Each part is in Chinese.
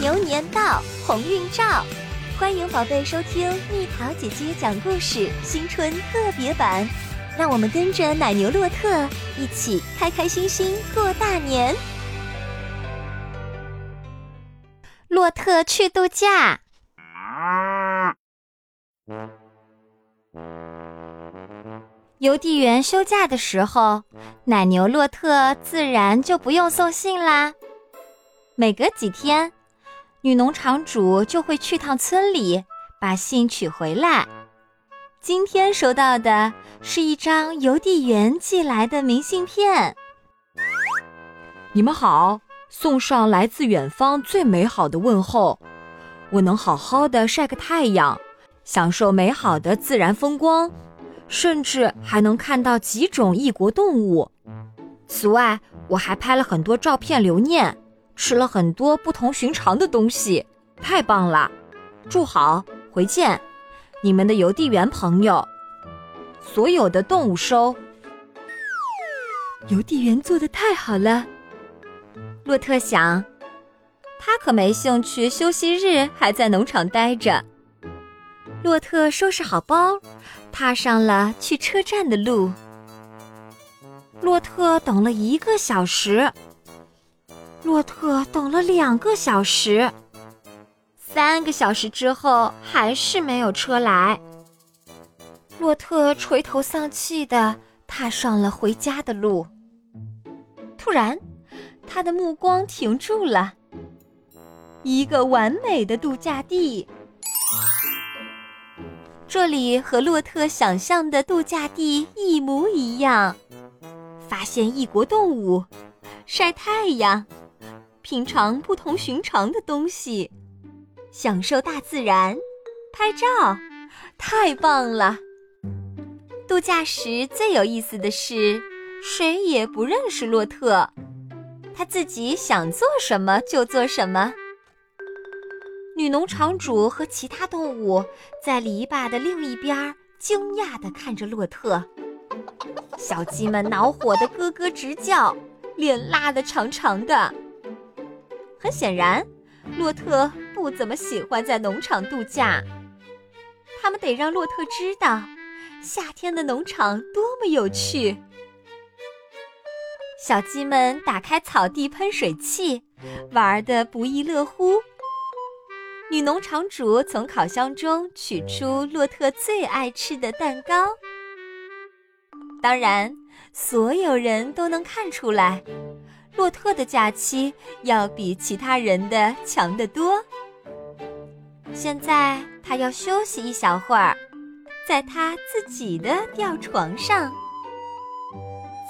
牛年到，鸿运照。欢迎宝贝收听蜜桃姐姐讲故事新春特别版，让我们跟着奶牛洛特一起开开心心过大年。洛特去度假。邮递员休假的时候，奶牛洛特自然就不用送信啦。每隔几天，女农场主就会去趟村里，把信取回来。今天收到的是一张邮递员寄来的明信片。你们好，送上来自远方最美好的问候。我能好好的晒个太阳，享受美好的自然风光，甚至还能看到几种异国动物。此外，我还拍了很多照片留念。吃了很多不同寻常的东西，太棒了！祝好，回见，你们的邮递员朋友。所有的动物收。邮递员做的太好了，洛特想，他可没兴趣休息日还在农场待着。洛特收拾好包，踏上了去车站的路。洛特等了一个小时。洛特等了两个小时，三个小时之后还是没有车来。洛特垂头丧气地踏上了回家的路。突然，他的目光停住了。一个完美的度假地，这里和洛特想象的度假地一模一样。发现异国动物，晒太阳。品尝不同寻常的东西，享受大自然，拍照，太棒了！度假时最有意思的是，谁也不认识洛特，他自己想做什么就做什么。女农场主和其他动物在篱笆的另一边惊讶地看着洛特，小鸡们恼火的咯咯直叫，脸拉得长长的。很显然，洛特不怎么喜欢在农场度假。他们得让洛特知道，夏天的农场多么有趣。小鸡们打开草地喷水器，玩得不亦乐乎。女农场主从烤箱中取出洛特最爱吃的蛋糕。当然，所有人都能看出来。洛特的假期要比其他人的强得多。现在他要休息一小会儿，在他自己的吊床上，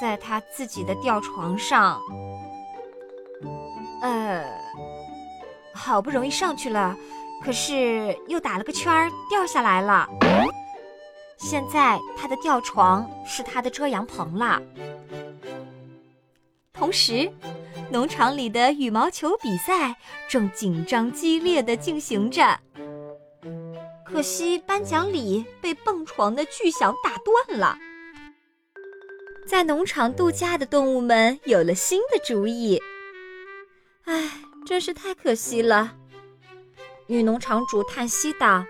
在他自己的吊床上。呃，好不容易上去了，可是又打了个圈儿掉下来了。现在他的吊床是他的遮阳棚了。同时，农场里的羽毛球比赛正紧张激烈的进行着。可惜颁奖礼被蹦床的巨响打断了。在农场度假的动物们有了新的主意。唉，真是太可惜了。女农场主叹息道：“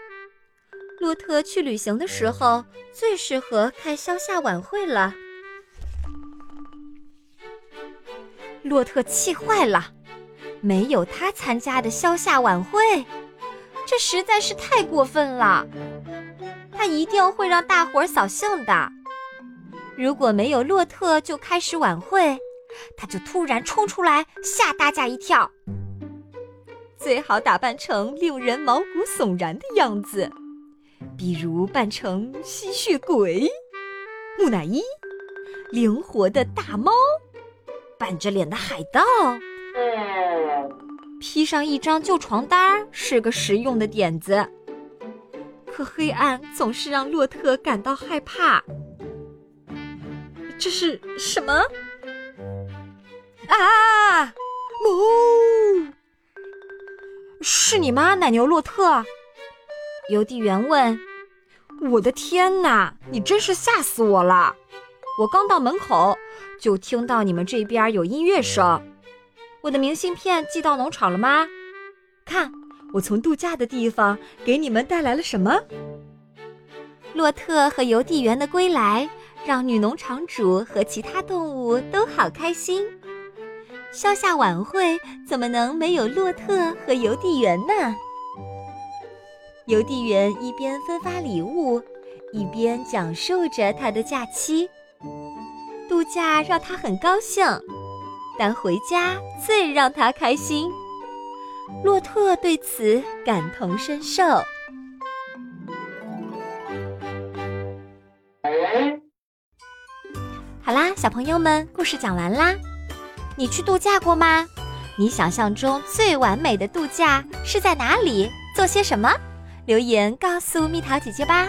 洛特去旅行的时候最适合开消夏晚会了。”洛特气坏了，没有他参加的消夏晚会，这实在是太过分了。他一定会让大伙儿扫兴的。如果没有洛特就开始晚会，他就突然冲出来吓大家一跳。最好打扮成令人毛骨悚然的样子，比如扮成吸血鬼、木乃伊、灵活的大猫。板着脸的海盗，披上一张旧床单是个实用的点子。可黑暗总是让洛特感到害怕。这是什么？啊！哦！是你吗，奶牛洛特？邮递员问。我的天哪！你真是吓死我了！我刚到门口。就听到你们这边有音乐声，我的明信片寄到农场了吗？看，我从度假的地方给你们带来了什么？洛特和邮递员的归来，让女农场主和其他动物都好开心。消夏晚会怎么能没有洛特和邮递员呢？邮递员一边分发礼物，一边讲述着他的假期。假让他很高兴，但回家最让他开心。洛特对此感同身受。好啦，小朋友们，故事讲完啦。你去度假过吗？你想象中最完美的度假是在哪里？做些什么？留言告诉蜜桃姐姐吧。